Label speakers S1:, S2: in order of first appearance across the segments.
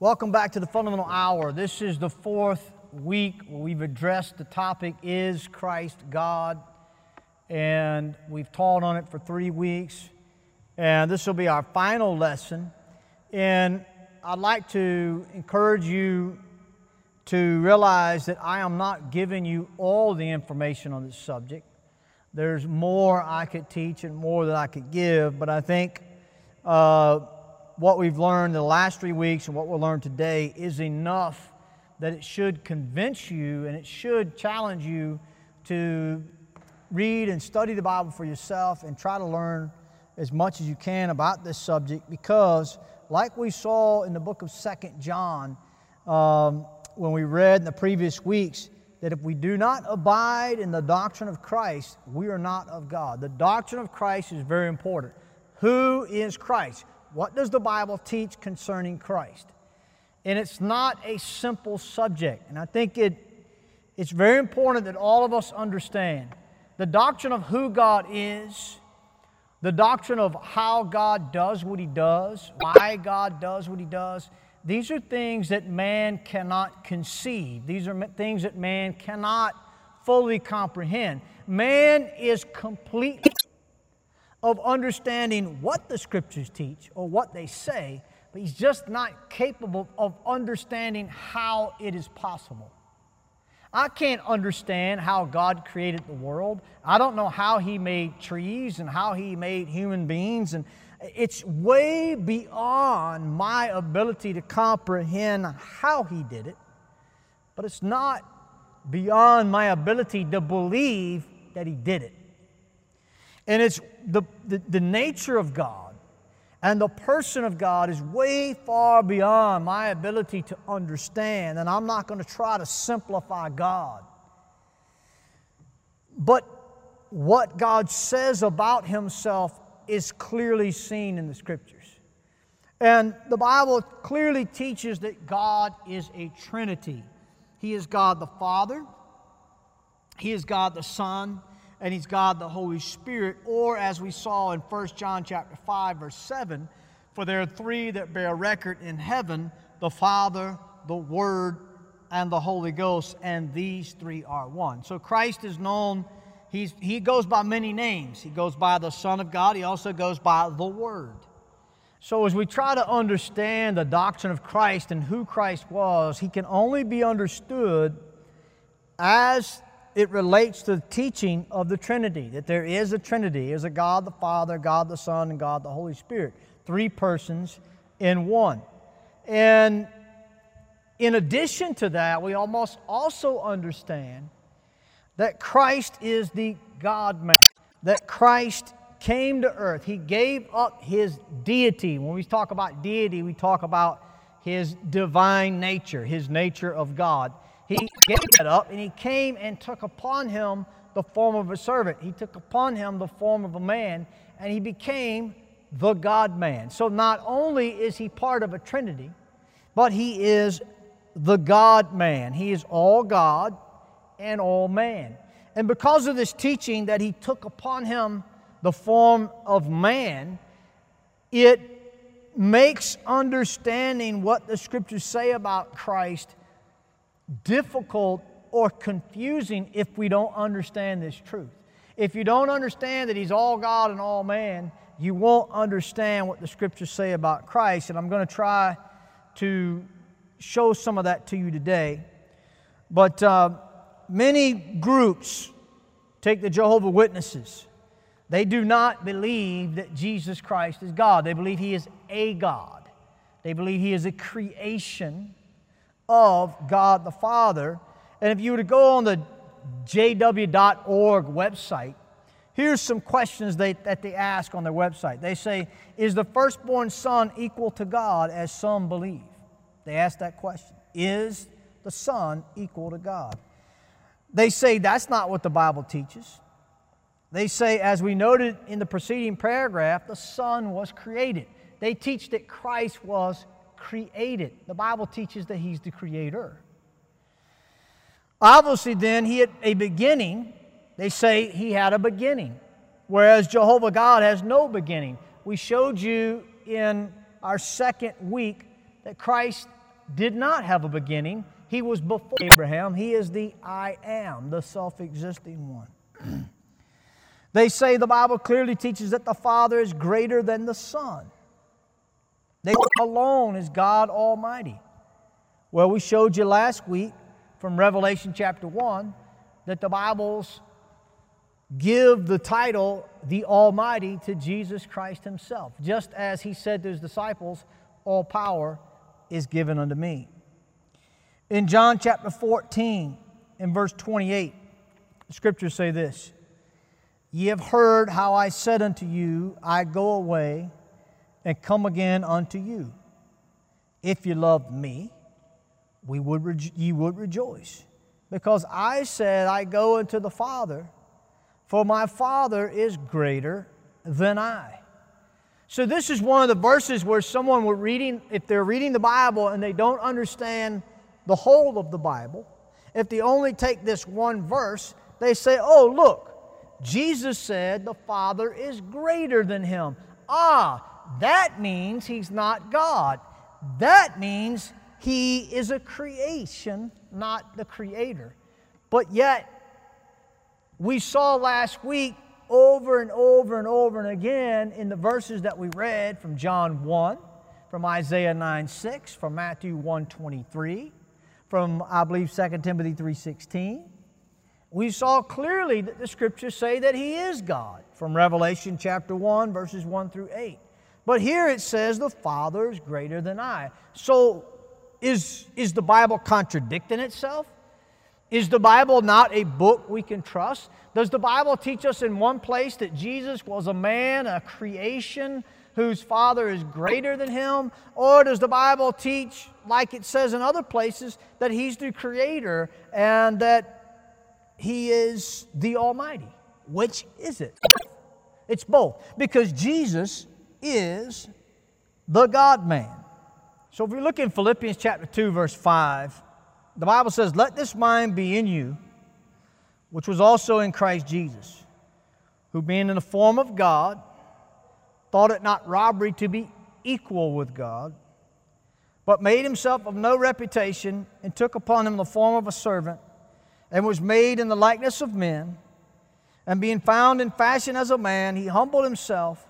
S1: Welcome back to the Fundamental Hour. This is the fourth week where we've addressed the topic Is Christ God? And we've taught on it for three weeks. And this will be our final lesson. And I'd like to encourage you to realize that I am not giving you all the information on this subject. There's more I could teach and more that I could give, but I think uh, what we've learned the last three weeks and what we'll learn today is enough that it should convince you and it should challenge you to read and study the Bible for yourself and try to learn as much as you can about this subject because, like we saw in the book of Second John, um, when we read in the previous weeks, that if we do not abide in the doctrine of Christ, we are not of God. The doctrine of Christ is very important. Who is Christ? What does the Bible teach concerning Christ? And it's not a simple subject. And I think it, it's very important that all of us understand the doctrine of who God is, the doctrine of how God does what He does, why God does what He does. These are things that man cannot conceive. These are things that man cannot fully comprehend. Man is completely of understanding what the scriptures teach or what they say, but he's just not capable of understanding how it is possible. I can't understand how God created the world. I don't know how He made trees and how He made human beings. And it's way beyond my ability to comprehend how He did it. But it's not beyond my ability to believe that He did it. And it's the, the, the, nature of God and the person of God is way far beyond my ability to understand, and I'm not going to try to simplify God. But what God says about Himself is clearly seen in the Scriptures. And the Bible clearly teaches that God is a Trinity. He is God the Father, He is God the Son, and he's God the Holy Spirit, or as we saw in 1 John chapter 5 verse 7, for there are three that bear record in heaven, the Father, the Word, and the Holy Ghost, and these three are one. So Christ is known, he's, he goes by many names. He goes by the Son of God, he also goes by the Word. So, as we try to understand the doctrine of Christ and who Christ was, he can only be understood as it relates to the teaching of the Trinity, that there is a Trinity, is a God the Father, God the Son, and God the Holy Spirit. Three persons in one. And in addition to that, we almost also understand that Christ is the God man, that Christ came to earth. He gave up his deity. When we talk about deity, we talk about his divine nature, his nature of God. He gave that up and he came and took upon him the form of a servant. He took upon him the form of a man and he became the God man. So not only is he part of a trinity, but he is the God man. He is all God and all man. And because of this teaching that he took upon him the form of man, it makes understanding what the scriptures say about Christ difficult or confusing if we don't understand this truth. If you don't understand that He's all God and all man, you won't understand what the scriptures say about Christ. And I'm going to try to show some of that to you today. But uh, many groups take the Jehovah Witnesses. They do not believe that Jesus Christ is God. They believe He is a God. They believe He is a creation of God the Father. And if you were to go on the jw.org website, here's some questions they, that they ask on their website. They say, Is the firstborn son equal to God as some believe? They ask that question. Is the son equal to God? They say that's not what the Bible teaches. They say, as we noted in the preceding paragraph, the son was created. They teach that Christ was created. The Bible teaches that He's the creator. Obviously, then, He had a beginning. They say He had a beginning, whereas Jehovah God has no beginning. We showed you in our second week that Christ did not have a beginning. He was before Abraham. He is the I am, the self existing one. they say the Bible clearly teaches that the Father is greater than the Son. They alone is God Almighty. Well, we showed you last week from Revelation chapter 1 that the Bibles give the title the Almighty to Jesus Christ Himself, just as He said to His disciples, All power is given unto me. In John chapter 14, in verse 28, the scriptures say this Ye have heard how I said unto you, I go away and come again unto you. If you loved me, we would re- ye would rejoice. Because I said, I go unto the Father, for my Father is greater than I. So, this is one of the verses where someone were reading, if they're reading the Bible and they don't understand the whole of the Bible, if they only take this one verse, they say, Oh, look, Jesus said the Father is greater than him. Ah, that means he's not God. That means he is a creation, not the creator. But yet, we saw last week over and over and over and again in the verses that we read from John 1, from Isaiah 9 6, from Matthew 1 23, from I believe 2 Timothy 3 16. We saw clearly that the scriptures say that he is God from Revelation chapter 1, verses 1 through 8. But here it says the Father is greater than I. So is, is the Bible contradicting itself? Is the Bible not a book we can trust? Does the Bible teach us in one place that Jesus was a man, a creation, whose Father is greater than him? Or does the Bible teach, like it says in other places, that he's the creator and that he is the Almighty? Which is it? It's both. Because Jesus is the God man. So if we look in Philippians chapter 2, verse 5, the Bible says, Let this mind be in you, which was also in Christ Jesus, who being in the form of God, thought it not robbery to be equal with God, but made himself of no reputation, and took upon him the form of a servant, and was made in the likeness of men. And being found in fashion as a man, he humbled himself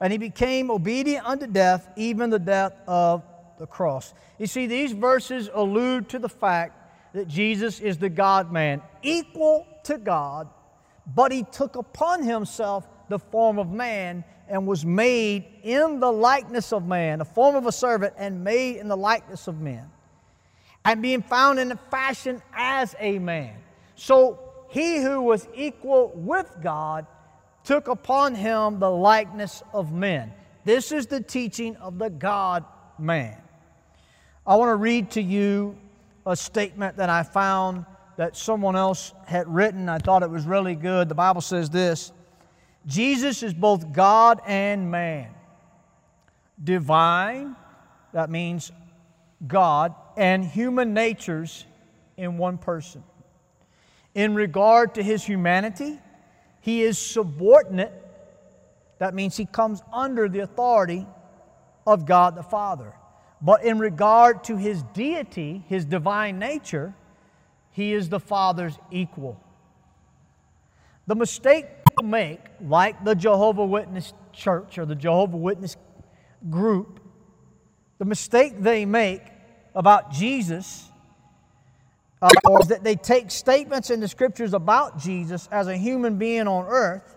S1: and he became obedient unto death, even the death of the cross. You see, these verses allude to the fact that Jesus is the God man, equal to God, but he took upon himself the form of man and was made in the likeness of man, the form of a servant, and made in the likeness of men, and being found in the fashion as a man. So he who was equal with God took upon him the likeness of men. This is the teaching of the God man. I want to read to you a statement that I found that someone else had written. I thought it was really good. The Bible says this Jesus is both God and man, divine, that means God, and human natures in one person. In regard to his humanity, he is subordinate. That means he comes under the authority of God the Father. But in regard to his deity, his divine nature, he is the Father's equal. The mistake people make, like the Jehovah Witness church or the Jehovah Witness group, the mistake they make about Jesus uh, or that they take statements in the scriptures about Jesus as a human being on earth,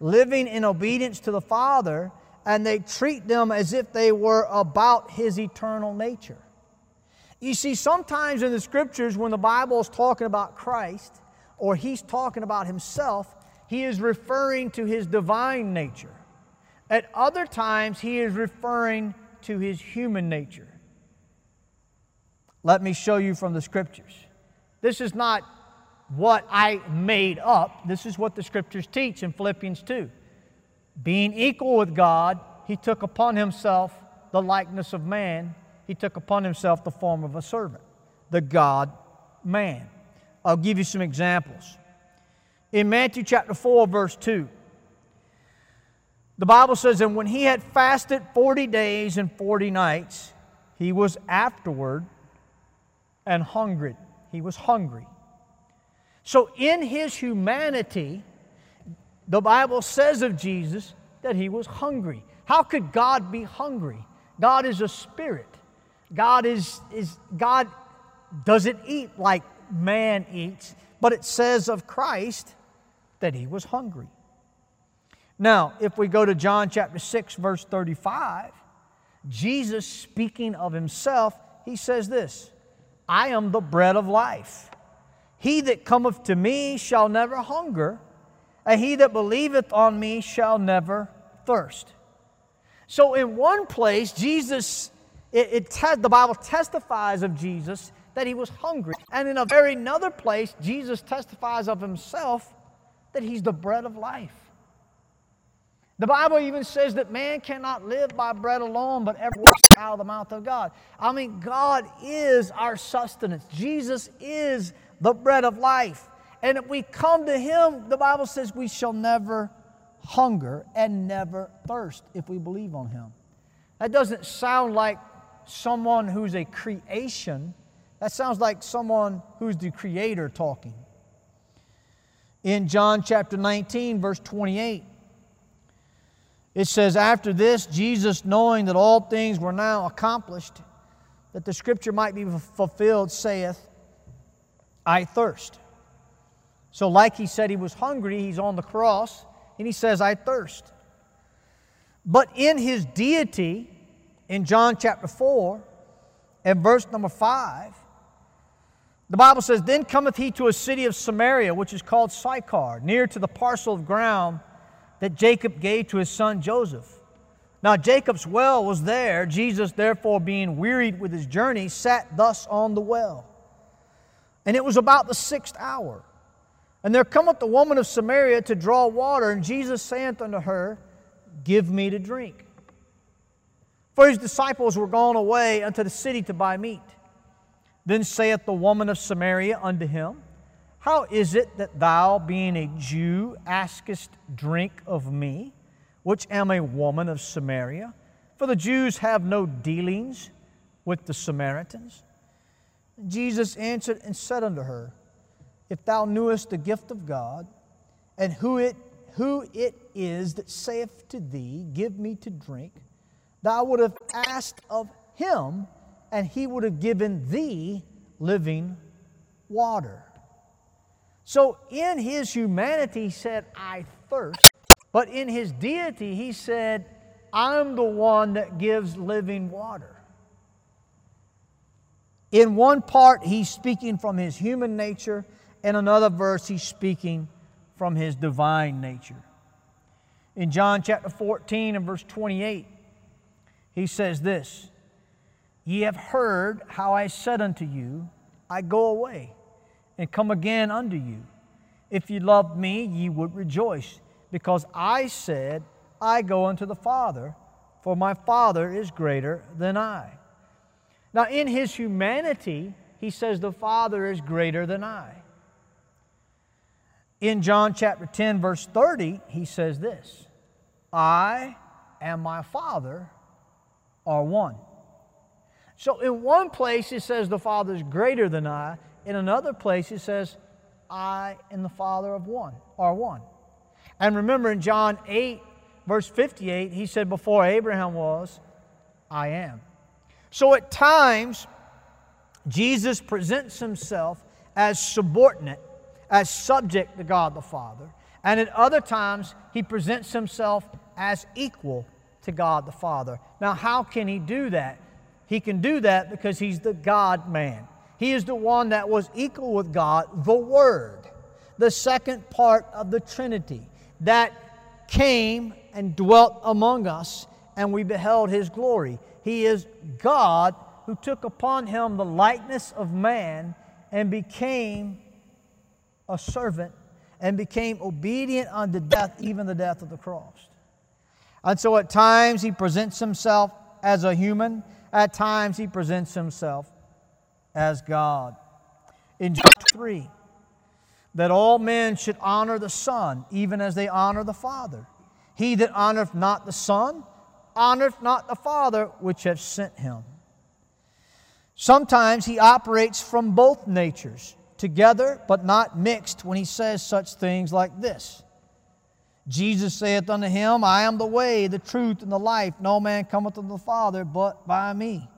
S1: living in obedience to the Father, and they treat them as if they were about his eternal nature. You see, sometimes in the scriptures, when the Bible is talking about Christ or he's talking about himself, he is referring to his divine nature. At other times, he is referring to his human nature. Let me show you from the scriptures. This is not what I made up. This is what the scriptures teach in Philippians 2. Being equal with God, he took upon himself the likeness of man. He took upon himself the form of a servant, the God man. I'll give you some examples. In Matthew chapter 4, verse 2, the Bible says, And when he had fasted 40 days and 40 nights, he was afterward and hungered. He was hungry. So, in his humanity, the Bible says of Jesus that he was hungry. How could God be hungry? God is a spirit. God is, is God doesn't eat like man eats, but it says of Christ that he was hungry. Now, if we go to John chapter 6, verse 35, Jesus speaking of himself, he says this I am the bread of life. He that cometh to me shall never hunger, and he that believeth on me shall never thirst. So, in one place, Jesus, it, it te- the Bible testifies of Jesus that he was hungry. And in a very another place, Jesus testifies of himself that he's the bread of life. The Bible even says that man cannot live by bread alone, but every word out of the mouth of God. I mean, God is our sustenance. Jesus is the bread of life. And if we come to Him, the Bible says we shall never hunger and never thirst if we believe on Him. That doesn't sound like someone who's a creation, that sounds like someone who's the Creator talking. In John chapter 19, verse 28, it says, After this, Jesus, knowing that all things were now accomplished, that the scripture might be fulfilled, saith, I thirst. So, like he said he was hungry, he's on the cross, and he says, I thirst. But in his deity, in John chapter 4, and verse number 5, the Bible says, Then cometh he to a city of Samaria, which is called Sychar, near to the parcel of ground that Jacob gave to his son Joseph. Now Jacob's well was there. Jesus, therefore, being wearied with his journey, sat thus on the well. And it was about the sixth hour. And there cometh the woman of Samaria to draw water, and Jesus saith unto her, Give me to drink. For his disciples were gone away unto the city to buy meat. Then saith the woman of Samaria unto him, how is it that thou, being a Jew, askest drink of me, which am a woman of Samaria? For the Jews have no dealings with the Samaritans. Jesus answered and said unto her, If thou knewest the gift of God, and who it, who it is that saith to thee, Give me to drink, thou would have asked of him, and he would have given thee living water. So in his humanity, he said, I thirst. But in his deity, he said, I'm the one that gives living water. In one part, he's speaking from his human nature. In another verse, he's speaking from his divine nature. In John chapter 14 and verse 28, he says this Ye have heard how I said unto you, I go away and come again unto you. If ye loved me, ye would rejoice, because I said, I go unto the Father, for my Father is greater than I. Now, in his humanity, he says, The Father is greater than I. In John chapter 10, verse 30, he says this I and my Father are one. So, in one place, he says, The Father is greater than I. In another place, it says, I and the Father of one are one. And remember in John 8, verse 58, he said, Before Abraham was, I am. So at times, Jesus presents himself as subordinate, as subject to God the Father. And at other times, he presents himself as equal to God the Father. Now, how can he do that? He can do that because he's the God man. He is the one that was equal with God, the Word, the second part of the Trinity that came and dwelt among us, and we beheld His glory. He is God who took upon Him the likeness of man and became a servant and became obedient unto death, even the death of the cross. And so at times He presents Himself as a human, at times He presents Himself as God. In John 3, that all men should honor the Son, even as they honor the Father. He that honoreth not the Son, honoreth not the Father which hath sent him. Sometimes he operates from both natures together, but not mixed when he says such things like this Jesus saith unto him, I am the way, the truth, and the life. No man cometh unto the Father but by me.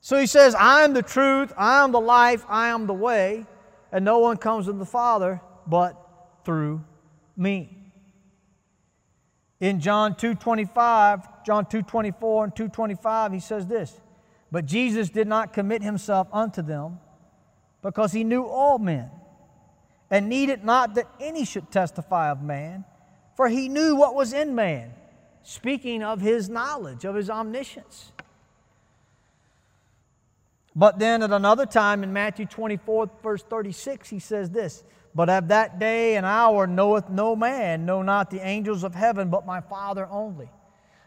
S1: So he says, I am the truth, I am the life, I am the way, and no one comes to the Father but through me. In John 2:25, John 2:24 and 2:25, he says this, but Jesus did not commit himself unto them because he knew all men and needed not that any should testify of man, for he knew what was in man, speaking of his knowledge, of his omniscience. But then at another time in Matthew 24, verse 36, he says this But of that day and hour knoweth no man, no, not the angels of heaven, but my Father only.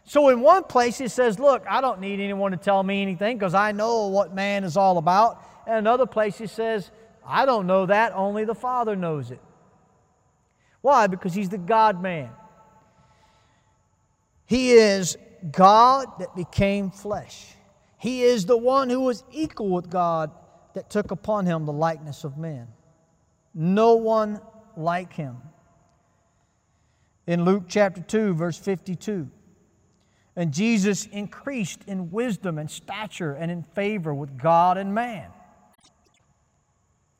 S1: So in one place he says, Look, I don't need anyone to tell me anything because I know what man is all about. And another place he says, I don't know that, only the Father knows it. Why? Because he's the God man. He is God that became flesh. He is the one who was equal with God that took upon him the likeness of man. No one like him. In Luke chapter 2, verse 52, and Jesus increased in wisdom and stature and in favor with God and man.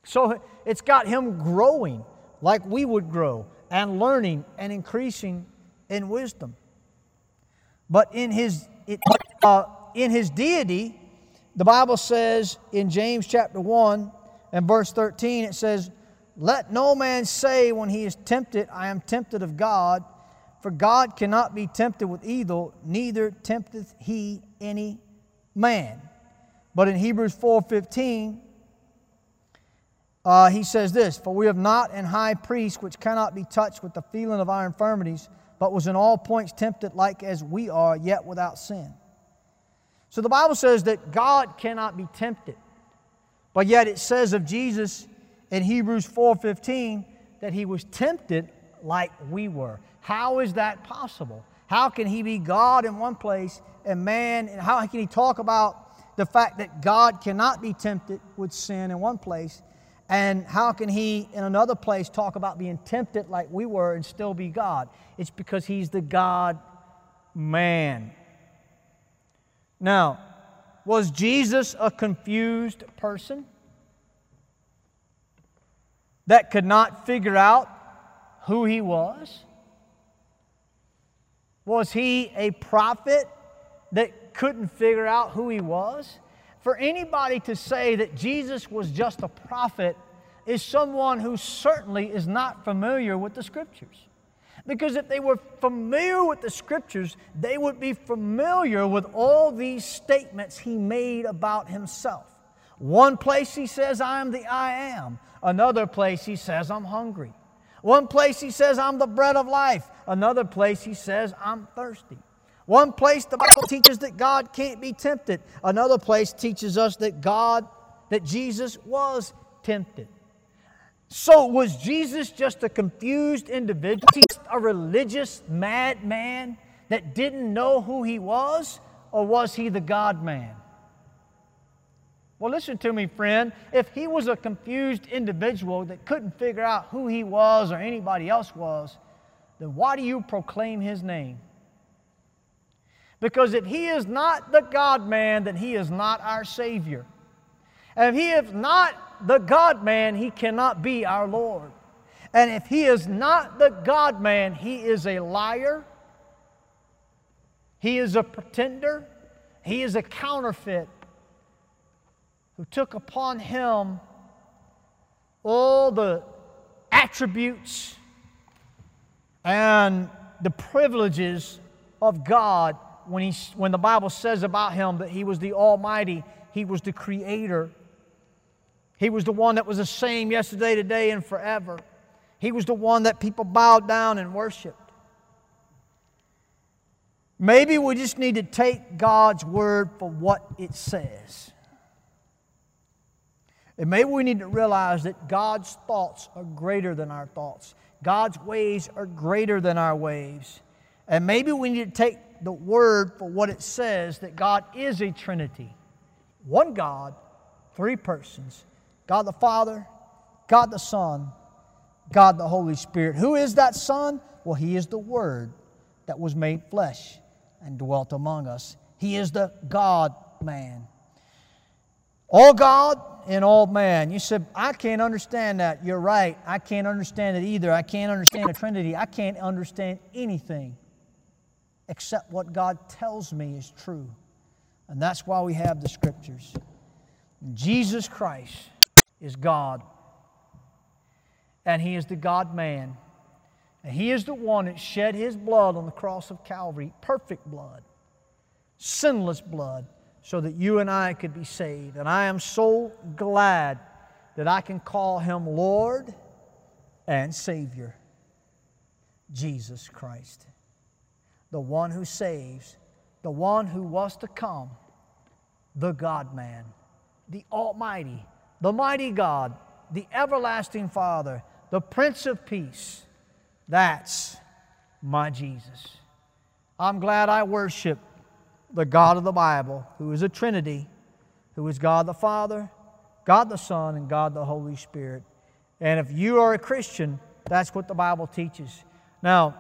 S1: So it's got him growing like we would grow and learning and increasing in wisdom. But in his, it, uh, in his deity, the Bible says in James chapter 1 and verse 13, it says, Let no man say when he is tempted, I am tempted of God, for God cannot be tempted with evil, neither tempteth he any man. But in Hebrews 4:15, uh, he says this For we have not an high priest which cannot be touched with the feeling of our infirmities, but was in all points tempted like as we are, yet without sin. So the Bible says that God cannot be tempted. But yet it says of Jesus in Hebrews 4:15 that he was tempted like we were. How is that possible? How can he be God in one place and man and how can he talk about the fact that God cannot be tempted with sin in one place and how can he, in another place, talk about being tempted like we were and still be God? It's because he's the God man. Now, was Jesus a confused person that could not figure out who he was? Was he a prophet that couldn't figure out who he was? For anybody to say that Jesus was just a prophet is someone who certainly is not familiar with the Scriptures. Because if they were familiar with the Scriptures, they would be familiar with all these statements he made about himself. One place he says, I am the I am. Another place he says, I'm hungry. One place he says, I'm the bread of life. Another place he says, I'm thirsty. One place the Bible teaches that God can't be tempted. Another place teaches us that God, that Jesus was tempted. So, was Jesus just a confused individual, a religious madman that didn't know who he was, or was he the God man? Well, listen to me, friend. If he was a confused individual that couldn't figure out who he was or anybody else was, then why do you proclaim his name? Because if he is not the God man, then he is not our Savior. And if he is not the God man, he cannot be our Lord. And if he is not the God man, he is a liar, he is a pretender, he is a counterfeit who took upon him all the attributes and the privileges of God when, he, when the Bible says about him that he was the Almighty, he was the Creator. He was the one that was the same yesterday, today, and forever. He was the one that people bowed down and worshiped. Maybe we just need to take God's word for what it says. And maybe we need to realize that God's thoughts are greater than our thoughts. God's ways are greater than our ways. And maybe we need to take the word for what it says that God is a Trinity. one God, three persons God the Father, God the Son, God the Holy Spirit. Who is that Son? Well, He is the Word that was made flesh and dwelt among us. He is the God man. All God and all man. You said, I can't understand that. You're right. I can't understand it either. I can't understand the Trinity. I can't understand anything except what God tells me is true. And that's why we have the scriptures. Jesus Christ is God. And He is the God man. And He is the one that shed His blood on the cross of Calvary perfect blood, sinless blood, so that you and I could be saved. And I am so glad that I can call Him Lord and Savior, Jesus Christ, the one who saves, the one who was to come, the God man, the Almighty, the mighty God, the everlasting Father, the Prince of Peace. That's my Jesus. I'm glad I worship the God of the Bible, who is a Trinity, who is God the Father, God the Son, and God the Holy Spirit. And if you are a Christian, that's what the Bible teaches. Now,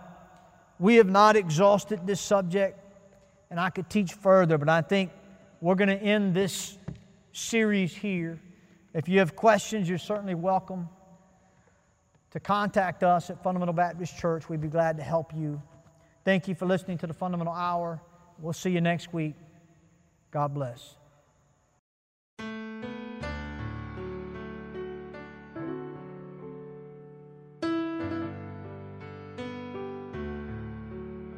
S1: we have not exhausted this subject, and I could teach further, but I think we're going to end this series here. If you have questions, you're certainly welcome to contact us at Fundamental Baptist Church. We'd be glad to help you. Thank you for listening to the Fundamental Hour. We'll see you next week. God bless.